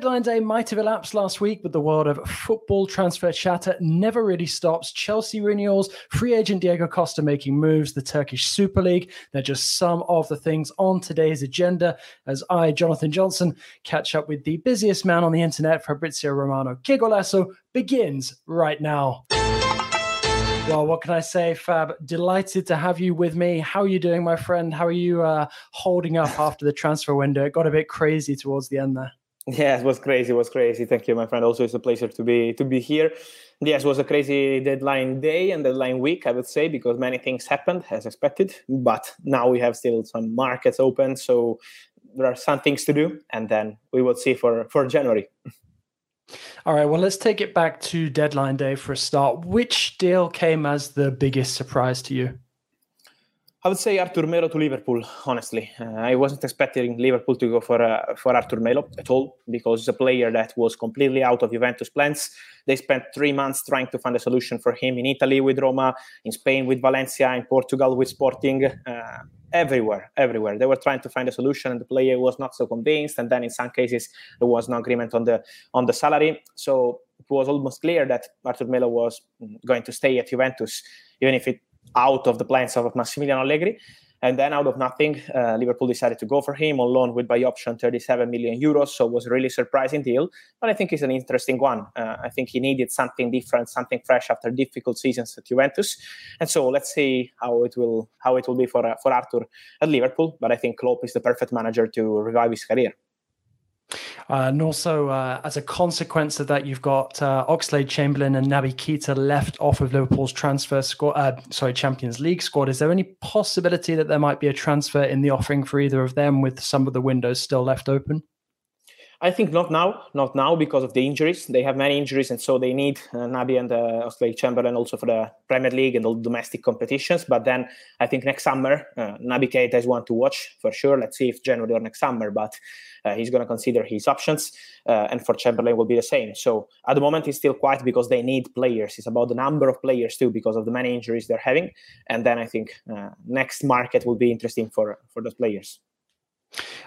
Deadline day might have elapsed last week, but the world of football transfer chatter never really stops. Chelsea renewals, free agent Diego Costa making moves, the Turkish Super League. They're just some of the things on today's agenda as I, Jonathan Johnson, catch up with the busiest man on the internet, Fabrizio Romano. Golazo begins right now. Well, what can I say, Fab? Delighted to have you with me. How are you doing, my friend? How are you uh, holding up after the transfer window? It got a bit crazy towards the end there. Yeah, it was crazy. It was crazy. Thank you, my friend. Also, it's a pleasure to be to be here. Yes, it was a crazy deadline day and deadline week, I would say, because many things happened as expected. But now we have still some markets open, so there are some things to do, and then we will see for for January. All right. Well, let's take it back to deadline day for a start. Which deal came as the biggest surprise to you? I would say Arthur Melo to Liverpool. Honestly, uh, I wasn't expecting Liverpool to go for uh, for Arthur Melo at all because he's a player that was completely out of Juventus plans. They spent three months trying to find a solution for him in Italy with Roma, in Spain with Valencia, in Portugal with Sporting. Uh, everywhere, everywhere. They were trying to find a solution, and the player was not so convinced. And then in some cases, there was no agreement on the on the salary. So it was almost clear that Arthur Melo was going to stay at Juventus, even if it out of the plans of Massimiliano Allegri. And then out of nothing, uh, Liverpool decided to go for him on loan with buy option 37 million euros. So it was a really surprising deal. But I think it's an interesting one. Uh, I think he needed something different, something fresh after difficult seasons at Juventus. And so let's see how it will how it will be for uh, for Arthur at Liverpool. But I think Klopp is the perfect manager to revive his career. Uh, and also, uh, as a consequence of that, you've got uh, Oxlade Chamberlain and Naby Keita left off of Liverpool's transfer squad. Uh, sorry, Champions League squad. Is there any possibility that there might be a transfer in the offering for either of them, with some of the windows still left open? I think not now, not now because of the injuries. They have many injuries, and so they need uh, and uh, Chamberlain also for the Premier League and the domestic competitions. But then I think next summer, uh, Naby Keita is one to watch for sure. Let's see if January or next summer, but uh, he's going to consider his options. Uh, and for Chamberlain will be the same. So at the moment, it's still quiet because they need players. It's about the number of players too because of the many injuries they're having. And then I think uh, next market will be interesting for for those players.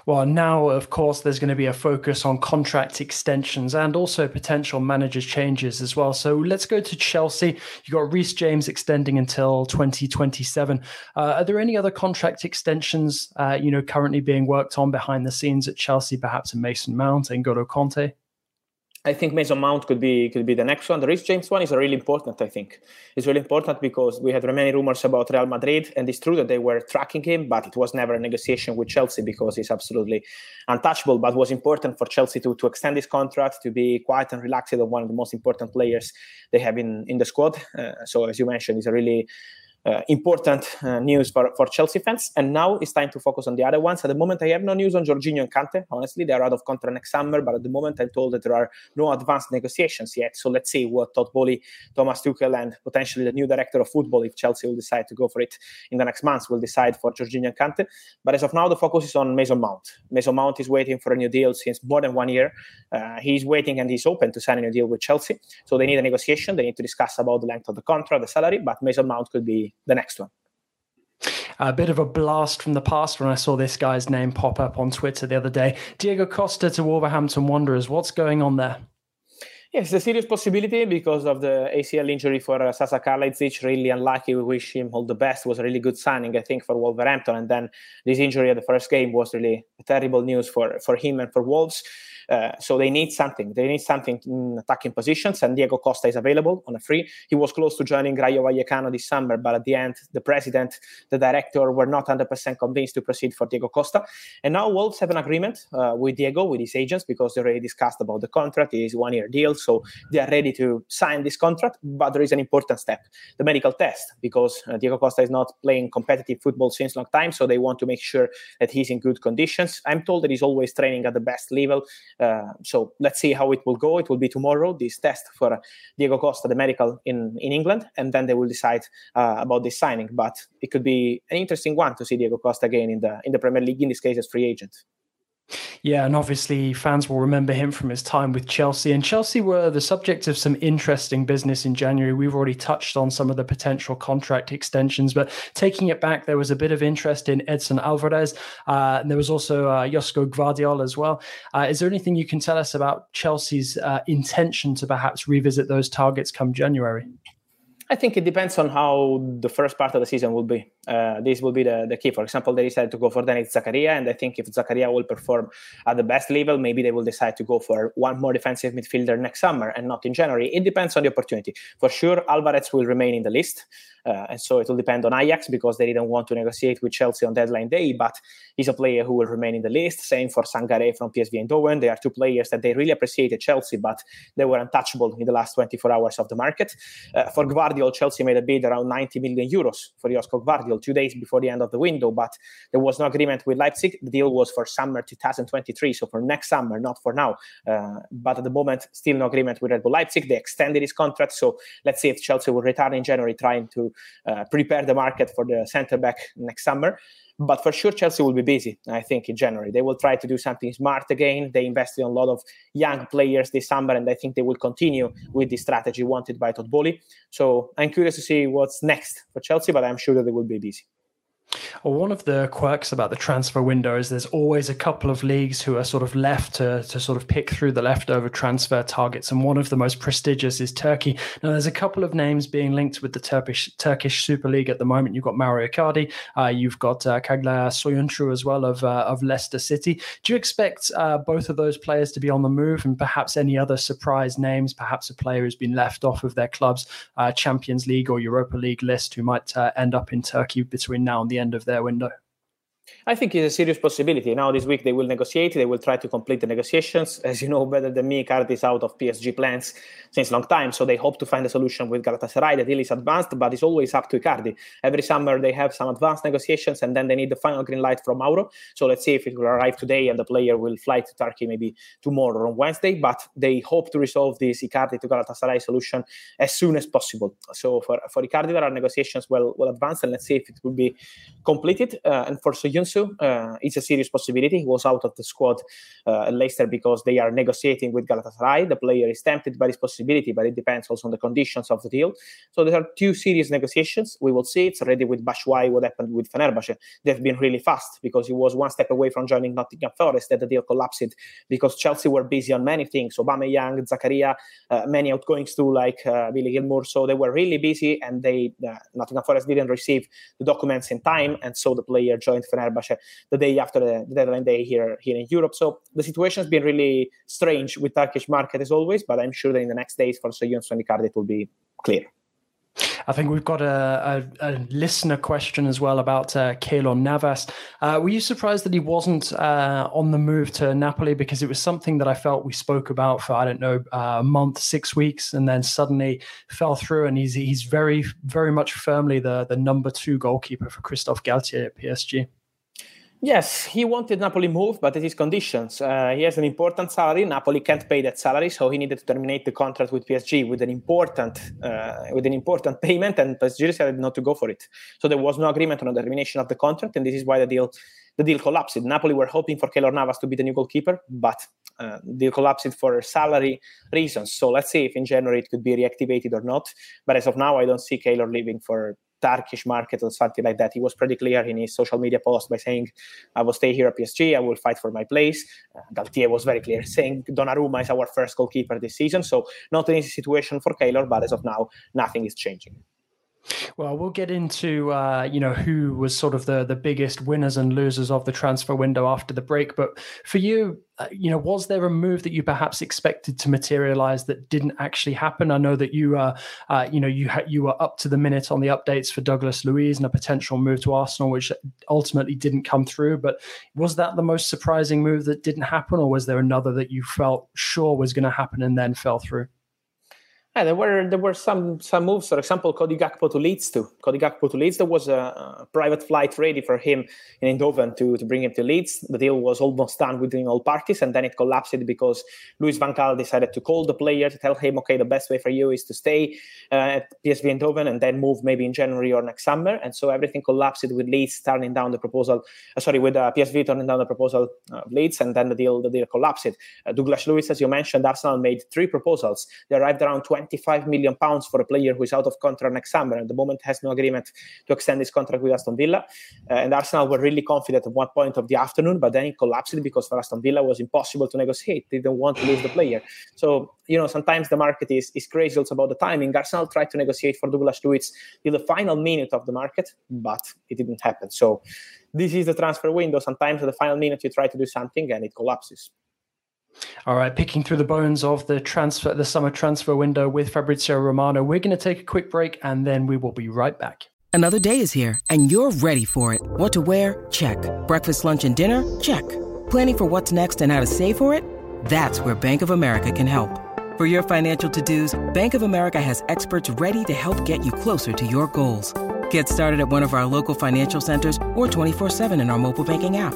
Well, now, of course, there's going to be a focus on contract extensions and also potential manager changes as well. So let's go to Chelsea. You got Reece James extending until 2027. Uh, are there any other contract extensions, uh, you know, currently being worked on behind the scenes at Chelsea, perhaps in Mason Mount and N'Golo Kanté? I think Mason Mount could be could be the next one. The Reece James one is really important. I think it's really important because we had many rumors about Real Madrid, and it's true that they were tracking him, but it was never a negotiation with Chelsea because he's absolutely untouchable. But was important for Chelsea to to extend his contract, to be quiet and relaxed on one of the most important players they have in in the squad. Uh, so as you mentioned, he's a really uh, important uh, news for, for Chelsea fans. And now it's time to focus on the other ones. At the moment, I have no news on Jorginho and Kante. Honestly, they are out of contract next summer, but at the moment, I'm told that there are no advanced negotiations yet. So let's see what Todd Boehly, Thomas Tuchel, and potentially the new director of football, if Chelsea will decide to go for it in the next months, will decide for Jorginho and Kante. But as of now, the focus is on Mason Mount. Mason Mount is waiting for a new deal since more than one year. Uh, he's waiting and he's open to sign a new deal with Chelsea. So they need a negotiation. They need to discuss about the length of the contract, the salary. But Mason Mount could be the next one. A bit of a blast from the past when I saw this guy's name pop up on Twitter the other day. Diego Costa to Wolverhampton Wanderers. What's going on there? Yes, a serious possibility because of the ACL injury for uh, Sasa Kalajdzic. Really unlucky. We wish him all the best. It was a really good signing, I think, for Wolverhampton. And then this injury at the first game was really terrible news for for him and for Wolves. Uh, so they need something. They need something in attacking positions, and Diego Costa is available on a free. He was close to joining Rayo Vallecano this summer, but at the end, the president, the director were not 100% convinced to proceed for Diego Costa. And now Wolves have an agreement uh, with Diego, with his agents, because they already discussed about the contract. It is one year deal, so they are ready to sign this contract. But there is an important step the medical test, because uh, Diego Costa is not playing competitive football since long time, so they want to make sure that he's in good conditions. I'm told that he's always training at the best level. Uh, so let's see how it will go. It will be tomorrow, this test for Diego Costa, the medical in, in England, and then they will decide uh, about this signing. But it could be an interesting one to see Diego Costa again in the in the Premier League, in this case as free agent. Yeah, and obviously fans will remember him from his time with Chelsea. And Chelsea were the subject of some interesting business in January. We've already touched on some of the potential contract extensions, but taking it back, there was a bit of interest in Edson Alvarez. Uh, and there was also uh, Josko Gvardiol as well. Uh, is there anything you can tell us about Chelsea's uh, intention to perhaps revisit those targets come January? I think it depends on how the first part of the season will be. Uh, this will be the, the key. For example, they decided to go for Denis Zakaria, and I think if Zakaria will perform at the best level, maybe they will decide to go for one more defensive midfielder next summer and not in January. It depends on the opportunity. For sure, Alvarez will remain in the list. Uh, and so it will depend on Ajax because they didn't want to negotiate with Chelsea on deadline day, but he's a player who will remain in the list. Same for Sangaré from PSV Eindhoven. They are two players that they really appreciated Chelsea, but they were untouchable in the last 24 hours of the market. Uh, for Gvardiol, Chelsea made a bid around 90 million euros for Josko Gvardiol two days before the end of the window, but there was no agreement with Leipzig. The deal was for summer 2023, so for next summer, not for now. Uh, but at the moment, still no agreement with Red Bull Leipzig. They extended his contract, so let's see if Chelsea will return in January, trying to uh, prepare the market for the centre back next summer. But for sure, Chelsea will be busy, I think, in January. They will try to do something smart again. They invested in a lot of young players this summer, and I think they will continue with the strategy wanted by Todd Boehly. So I'm curious to see what's next for Chelsea, but I'm sure that they will be busy. Well, one of the quirks about the transfer window is there's always a couple of leagues who are sort of left to, to sort of pick through the leftover transfer targets. And one of the most prestigious is Turkey. Now, there's a couple of names being linked with the Turkish Turkish Super League at the moment. You've got Mauro Icardi, uh, you've got uh, Çağlar Söyüncü as well of, uh, of Leicester City. Do you expect uh, both of those players to be on the move and perhaps any other surprise names, perhaps a player who's been left off of their club's uh, Champions League or Europa League list who might uh, end up in Turkey between now and the end of their window? I think it's a serious possibility. Now, this week, they will negotiate. They will try to complete the negotiations. As you know better than me, Icardi is out of PSG plans since long time. So they hope to find a solution with Galatasaray. The deal is advanced, but it's always up to Icardi. Every summer, they have some advanced negotiations, and then they need the final green light from Mauro. So let's see if it will arrive today and the player will fly to Turkey maybe tomorrow or on Wednesday. But they hope to resolve this Icardi to Galatasaray solution as soon as possible. So for, for Icardi, there are negotiations well, well advanced, and let's see if it will be completed. Uh, and for Uh, it's a serious possibility. He was out of the squad uh, at Leicester because they are negotiating with Galatasaray. The player is tempted by this possibility, but it depends also on the conditions of the deal. So there are two serious negotiations. We will see. It's already with Batshuayi what happened with Fenerbahce. They've been really fast because he was one step away from joining Nottingham Forest. That the deal collapsed because Chelsea were busy on many things. Aubameyang, Zakaria, uh, many outgoings too, like uh, Billy Gilmour. So they were really busy, and they uh, Nottingham Forest didn't receive the documents in time, and so the player joined Fenerbahce the day after the deadline day here here in Europe. So the situation has been really strange with Turkish market as always, but I'm sure that in the next days for Söyüncü and it will be clear. I think we've got a, a, a listener question as well about uh, Navas. Uh, were you surprised that he wasn't uh, on the move to Napoli? Because it was something that I felt we spoke about for, I don't know, uh, a month, six weeks, and then suddenly fell through. And he's he's very, very much firmly the, the number two goalkeeper for Christophe Galtier at PSG. Yes, he wanted Napoli move, but at his conditions. Uh, he has an important salary. Napoli can't pay that salary, so he needed to terminate the contract with PSG with an important uh, with an important payment, and PSG decided not to go for it. So there was no agreement on the termination of the contract, and this is why the deal the deal collapsed. Napoli were hoping for Keylor Navas to be the new goalkeeper, but uh, deal collapsed for salary reasons. So let's see if in January it could be reactivated or not. But as of now, I don't see Keylor leaving for Turkish market or something like that. He was pretty clear in his social media post by saying, I will stay here at PSG, I will fight for my place. Uh, Galtier was very clear, saying Donnarumma is our first goalkeeper this season. So not an easy situation for Keylor, but as of now, nothing is changing. Well, we'll get into uh, you know who was sort of the the biggest winners and losers of the transfer window after the break. But for you, uh, you know, was there a move that you perhaps expected to materialize that didn't actually happen? I know that you uh, uh you know you ha- you were up to the minute on the updates for Douglas Luiz and a potential move to Arsenal, which ultimately didn't come through. But was that the most surprising move that didn't happen, or was there another that you felt sure was going to happen and then fell through? Yeah, there were there were some some moves. For example, Cody Gakpo to Leeds too. Cody Gakpo to Leeds. There was a, a, private flight ready for him in Eindhoven to, to bring him to Leeds. The deal was almost done between all parties, and then it collapsed because Louis van Gaal decided to call the player to tell him, okay, the best way for you is to stay uh, at PSV Eindhoven and then move maybe in January or next summer. And so everything collapsed with Leeds turning down the proposal. Uh, sorry, with uh, PSV turning down the proposal of Leeds, and then the deal the deal collapsed. Uh, Douglas Luiz, as you mentioned, Arsenal made three proposals. They arrived around 25 million pounds for a player who is out of contract next summer. At the moment, has no agreement to extend his contract with Aston Villa. Uh, and Arsenal were really confident at one point of the afternoon, but then it collapsed because for Aston Villa was impossible to negotiate. They didn't want to lose the player. So you know sometimes the market is is crazy also about the timing. Arsenal tried to negotiate for Douglas Luiz till the final minute of the market, but it didn't happen. So this is the transfer window. Sometimes at the final minute you try to do something and it collapses. All right, picking through the bones of the transfer, the summer transfer window with Fabrizio Romano. We're going to take a quick break and then we will be right back. Another day is here and you're ready for it. What to wear? Check. Breakfast, lunch, and dinner? Check. Planning for what's next and how to save for it? That's where Bank of America can help. For your financial to-dos, Bank of America has experts ready to help get you closer to your goals. Get started at one of our local financial centers or 24-7 in our mobile banking app.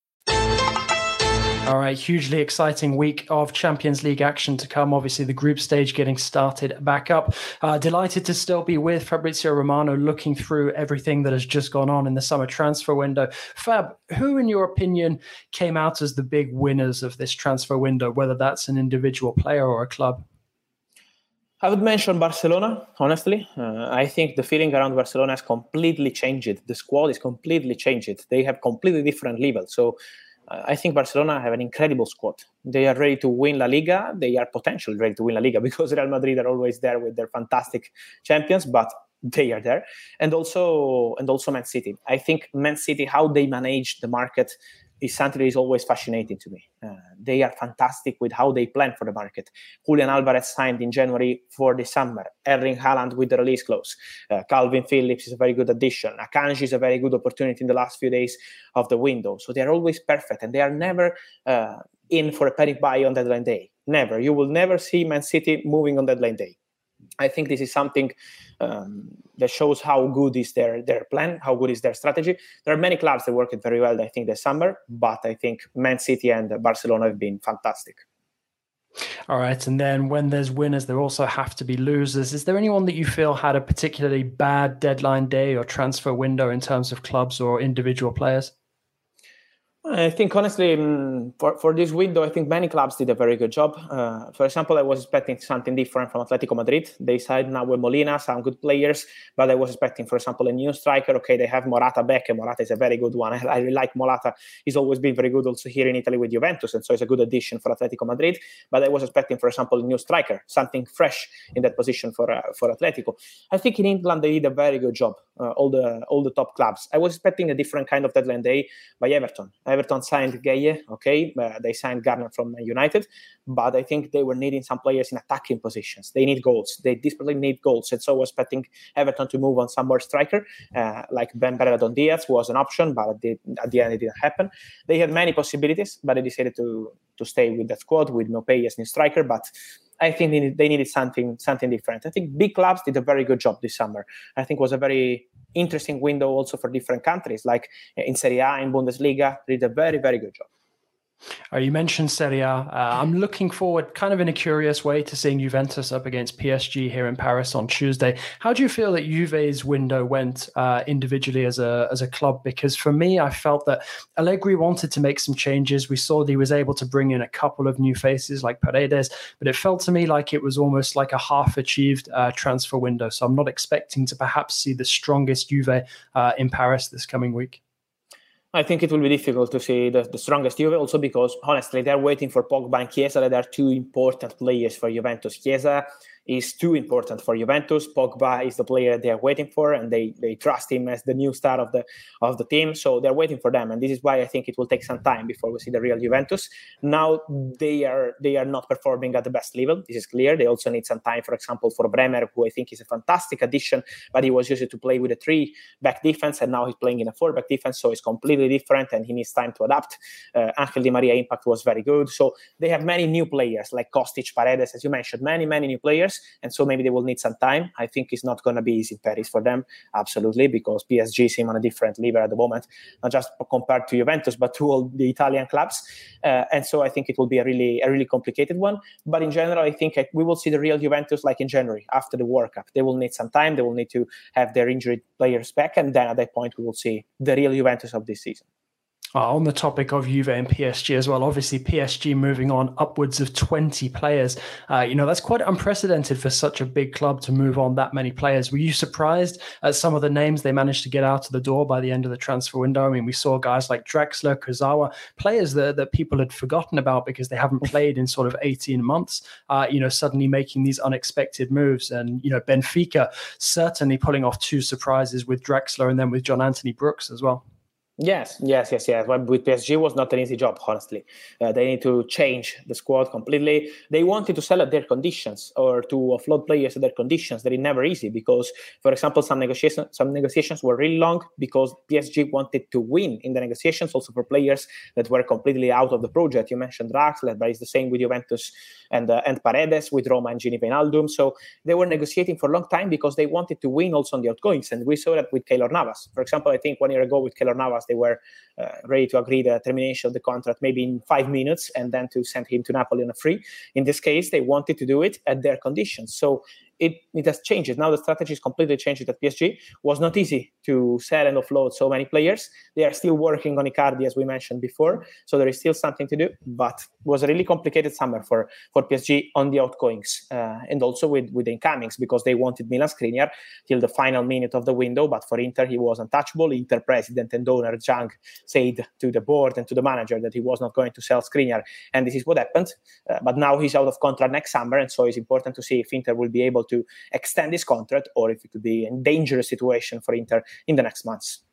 All right, hugely exciting week of Champions League action to come. Obviously, the group stage getting started back up. Uh, delighted to still be with Fabrizio Romano looking through everything that has just gone on in the summer transfer window. Fab, who, in your opinion, came out as the big winners of this transfer window, whether that's an individual player or a club? I would mention Barcelona, honestly. Uh, I think the feeling around Barcelona has completely changed. The squad is completely changed. They have completely different levels. So I think Barcelona have an incredible squad. They are ready to win La Liga. They are potentially ready to win La Liga because Real Madrid are always there with their fantastic champions, but they are there. And also, and also Man City. I think Man City, how they manage the market is something is always fascinating to me. Uh, they are fantastic with how they plan for the market. Julian Alvarez signed in January for the summer. Erling Haaland with the release clause. Uh, Kalvin Phillips is a very good addition. Akanji is a very good opportunity in the last few days of the window. So they are always perfect and they are never uh, in for a panic buy on deadline day. Never. You will never see Man City moving on deadline day. I think this is something um, that shows how good is their their plan, how good is their strategy. There are many clubs that work it very well, I think, this summer, but I think Man City and Barcelona have been fantastic. All right, and then when there's winners, there also have to be losers. Is there anyone that you feel had a particularly bad deadline day or transfer window in terms of clubs or individual players? I think honestly, um, for, for this window, I think many clubs did a very good job. Uh, for example, I was expecting something different from Atletico Madrid. They signed now with Molina, some good players, but I was expecting, for example, a new striker. Okay, they have Morata back, and Morata is a very good one. I, I really like Morata. He's always been very good also here in Italy with Juventus, and so it's a good addition for Atletico Madrid. But I was expecting, for example, a new striker, something fresh in that position for uh, for Atletico. I think in England they did a very good job. Uh, all the all the top clubs. I was expecting a different kind of deadline day by Everton. Everton signed Gueye, okay, uh, they signed Garner from United, but I think they were needing some players in attacking positions. They need goals. They desperately need goals, and so I was expecting Everton to move on some more striker, uh, like Ben Brereton Diaz was an option, but at the, at the end it didn't happen. They had many possibilities, but they decided to to stay with that squad with Maupay as new striker, but I think they, need, they needed something something different. I think big clubs did a very good job this summer. I think was a very interesting window also for different countries, like in Serie A, in Bundesliga, did a very very good job. Uh, you mentioned Serie A. Uh, I'm looking forward, kind of in a curious way, to seeing Juventus up against PSG here in Paris on Tuesday. How do you feel that Juve's window went uh, individually as a as a club? Because for me, I felt that Allegri wanted to make some changes. We saw that he was able to bring in a couple of new faces like Paredes, but it felt to me like it was almost like a half achieved uh, transfer window. So I'm not expecting to perhaps see the strongest Juve uh, in Paris this coming week. I think it will be difficult to see the, the strongest Juve also because honestly they're waiting for Pogba and Chiesa that are two important players for Juventus. Chiesa is too important for Juventus. Pogba is the player they are waiting for, and they they trust him as the new star of the of the team. So they're waiting for them, and this is why I think it will take some time before we see the real Juventus. Now they are they are not performing at the best level. This is clear. They also need some time, for example, for Bremer, who I think is a fantastic addition, but he was used to play with a three back defense, and now he's playing in a four back defense, so it's completely different, and he needs time to adapt. Uh, Angel Di Maria impact was very good, so they have many new players like Kostic, Paredes, as you mentioned, many many new players and so maybe they will need some time. I think it's not going to be easy in Paris for them, absolutely, because PSG seem on a different level at the moment, not just compared to Juventus, but to all the Italian clubs. Uh, and so I think it will be a really, a really complicated one. But in general, I think we will see the real Juventus like in January after the World Cup. They will need some time. They will need to have their injured players back, and then at that point we will see the real Juventus of this season. Uh, on the topic of Juve and PSG as well, obviously PSG moving on upwards of 20 players. Uh, you know, that's quite unprecedented for such a big club to move on that many players. Were you surprised at some of the names they managed to get out of the door by the end of the transfer window? I mean, we saw guys like Draxler, Kurzawa, players that, that people had forgotten about because they haven't played in sort of 18 months, uh, you know, suddenly making these unexpected moves. And, you know, Benfica certainly pulling off two surprises with Draxler and then with John Anthony Brooks as well. Yes, yes, yes, yes. But with PSG was not an easy job, honestly. Uh, they need to change the squad completely. They wanted to sell at their conditions or to offload players at their conditions. That is never easy because, for example, some negotiations some negotiations were really long because PSG wanted to win in the negotiations, also for players that were completely out of the project. You mentioned Draxler, but it's the same with Juventus and uh, and Paredes with Roma and Gini Wijnaldum. So they were negotiating for a long time because they wanted to win also on the outgoings, and we saw that with Keylor Navas. For example, I think one year ago with Keylor Navas they were uh, ready to agree the termination of the contract maybe in five minutes and then to send him to Napoli on a free. In this case, they wanted to do it at their conditions. So it, it has changed. Now the strategy is completely changed at PSG. It was not easy to sell and offload so many players. They are still working on Icardi, as we mentioned before. So there is still something to do. But it was a really complicated summer for, for PSG on the outgoings uh, and also with, with the incomings because they wanted Milan Skriniar till the final minute of the window. But for Inter, he was untouchable. Inter president and owner Zhang said to the board and to the manager that he was not going to sell Skriniar. And this is what happened. Uh, but now he's out of contract next summer. And so it's important to see if Inter will be able to extend his contract or if it could be a dangerous situation for Inter in the next months.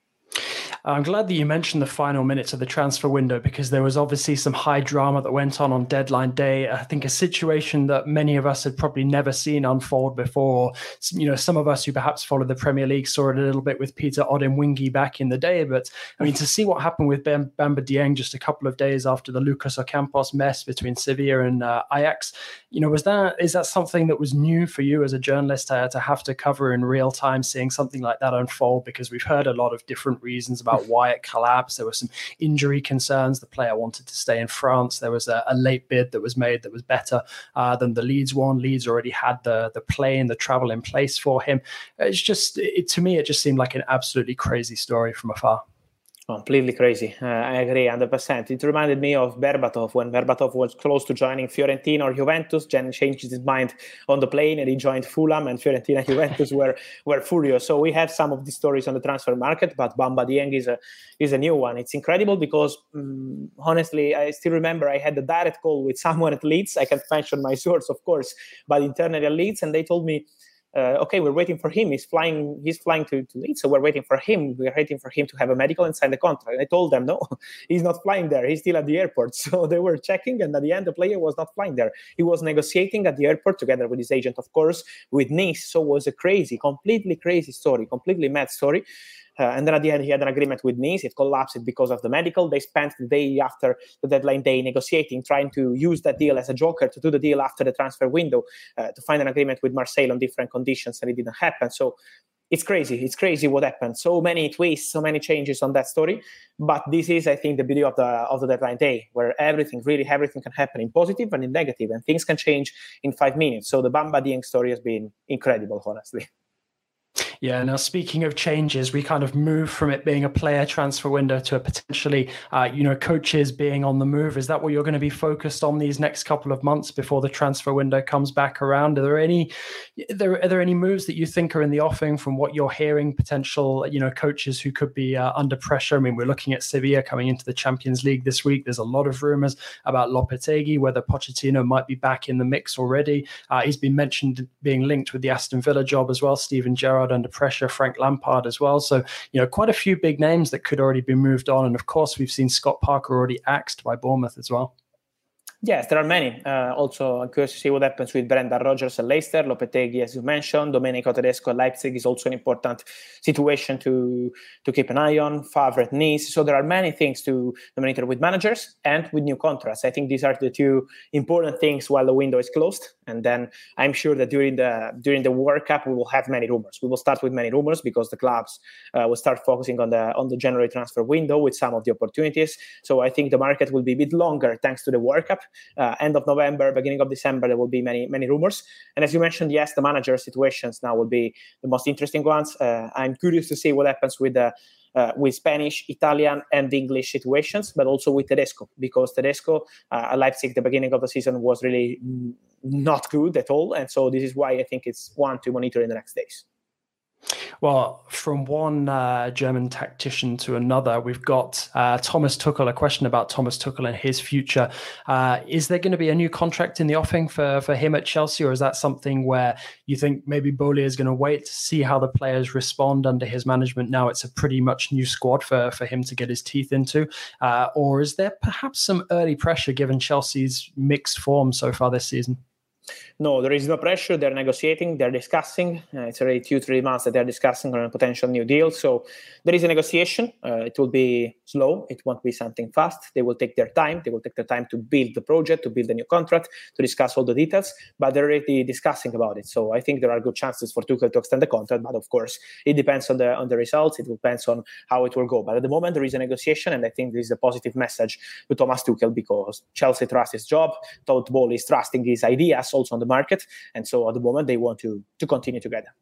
I'm glad that you mentioned the final minutes of the transfer window because there was obviously some high drama that went on on deadline day. I think a situation that many of us had probably never seen unfold before. You know, some of us who perhaps followed the Premier League saw it a little bit with Peter Odemwingie back in the day. But I mean, to see what happened with Bam- Bamba Dieng just a couple of days after the Lucas Ocampos mess between Sevilla and uh, Ajax, you know, was that is that something that was new for you as a journalist to, to have to cover in real time, seeing something like that unfold? Because we've heard a lot of different reasons about why it collapsed. There were some injury concerns. The player wanted to stay in France. There was a, a late bid that was made that was better uh, than the Leeds one. Leeds already had the the plane, and the travel in place for him. It's just it, to me, it just seemed like an absolutely crazy story from afar. Completely crazy. Uh, I agree 100%. It reminded me of Berbatov when Berbatov was close to joining Fiorentina or Juventus. Jen changed his mind on the plane and he joined Fulham, and Fiorentina and Juventus were, were furious. So we have some of these stories on the transfer market, but Bamba Dieng is a, is a new one. It's incredible because, um, honestly, I still remember I had a direct call with someone at Leeds. I can't mention my source, of course, but internally at Leeds, and they told me, uh, okay, we're waiting for him. He's flying. He's flying to, to Leeds, so we're waiting for him. We're waiting for him to have a medical and sign the contract. And I told them, no, he's not flying there. He's still at the airport. So they were checking, and at the end, the player was not flying there. He was negotiating at the airport together with his agent, of course, with Nice. So it was a crazy, completely crazy story, completely mad story. Uh, and then at the end, he had an agreement with Nice. It collapsed because of the medical. They spent the day after the deadline day negotiating, trying to use that deal as a joker to do the deal after the transfer window uh, to find an agreement with Marseille on different conditions, and it didn't happen. So it's crazy. It's crazy what happened. So many twists, so many changes on that story. But this is, I think, the beauty of the of the deadline day, where everything, really everything can happen in positive and in negative, and things can change in five minutes. So the Bamba Dieng story has been incredible, honestly. Yeah. Now, speaking of changes, we kind of move from it being a player transfer window to a potentially, uh, you know, coaches being on the move. Is that what you're going to be focused on these next couple of months before the transfer window comes back around? Are there any, are there, are there any moves that you think are in the offing from what you're hearing? Potential, you know, coaches who could be uh, under pressure. I mean, we're looking at Sevilla coming into the Champions League this week. There's a lot of rumors about Lopetegui, whether Pochettino might be back in the mix already. Uh, he's been mentioned being linked with the Aston Villa job as well. Steven Gerrard under pressure, Frank Lampard as well. So, you know, quite a few big names that could already be moved on. And of course, we've seen Scott Parker already axed by Bournemouth as well. Yes, there are many. Uh, also, I'm curious to see what happens with Brendan Rodgers at Leicester, Lopetegui, as you mentioned, Domenico Tedesco at Leipzig is also an important situation to to keep an eye on. Favre at Nice. So there are many things to monitor with managers and with new contracts. I think these are the two important things while the window is closed. And then I'm sure that during the during the World Cup we will have many rumors. We will start with many rumors because the clubs uh, will start focusing on the on the January transfer window with some of the opportunities. So I think the market will be a bit longer thanks to the World Cup uh, end of November, beginning of December, there will be many many rumors. And as you mentioned, yes, the manager situations now will be the most interesting ones. Uh, I'm curious to see what happens with the uh, with Spanish, Italian, and English situations, but also with Tedesco, because Tedesco uh, at Leipzig, the beginning of the season was really not good at all. And so this is why I think it's one to monitor in the next days. Well, from one uh, German tactician to another, we've got uh, Thomas Tuchel. A question about Thomas Tuchel and his future. Uh, is there going to be a new contract in the offing for, for him at Chelsea, or is that something where you think maybe Boehly is going to wait to see how the players respond under his management? Now it's a pretty much new squad for, for him to get his teeth into. Uh, or is there perhaps some early pressure given Chelsea's mixed form so far this season? No, there is no pressure. They're negotiating, they're discussing. Uh, it's already two, three months that they're discussing on a potential new deal. So there is a negotiation. Uh, it will be slow. It won't be something fast. They will take their time. They will take their time to build the project, to build a new contract, to discuss all the details. But they're already discussing about it. So I think there are good chances for Tuchel to extend the contract. But of course, it depends on the on the results. It depends on how it will go. But at the moment, there is a negotiation, and I think this is a positive message to Thomas Tuchel because Chelsea trusts his job. Todd Boehly is trusting his ideas also on the market. And so at the moment, they want to, to continue together.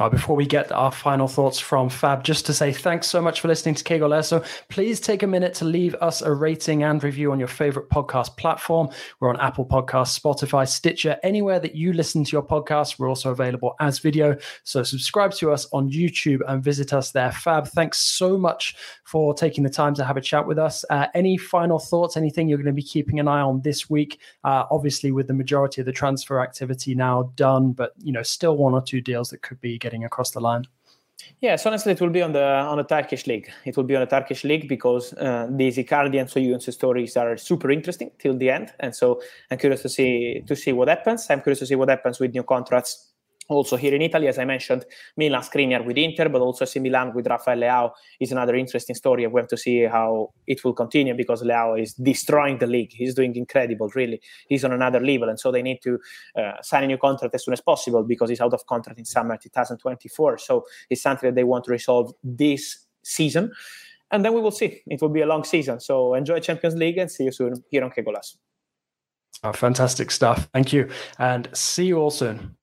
Uh, before we get our final thoughts from Fab, just to say thanks so much for listening to Que Golazo. Please take a minute to leave us a rating and review on your favorite podcast platform. We're on Apple Podcasts, Spotify, Stitcher, anywhere that you listen to your podcast. We're also available as video. So subscribe to us on YouTube and visit us there. Fab, thanks so much for taking the time to have a chat with us. Uh, any final thoughts, anything you're going to be keeping an eye on this week? Uh, obviously, with the majority of the transfer activity now done, but you know, still one or two deals that could be getting across the line? Yes, honestly, it will be on the on the Turkish league. It will be on the Turkish league because uh, Icardi and Soyuncu stories are super interesting till the end, and so I'm curious to see to see what happens. I'm curious to see what happens with new contracts also here in Italy, as I mentioned, Milan Skriniar with Inter, but also AC Milan with Rafael Leao is another interesting story. We have to see how it will continue because Leao is destroying the league. He's doing incredible, really. He's on another level, and so they need to uh, sign a new contract as soon as possible because he's out of contract in summer 2024. So it's something that they want to resolve this season, and then we will see. It will be a long season. So enjoy Champions League and see you soon here on Que Golazo. Oh, fantastic stuff. Thank you, and see you all soon.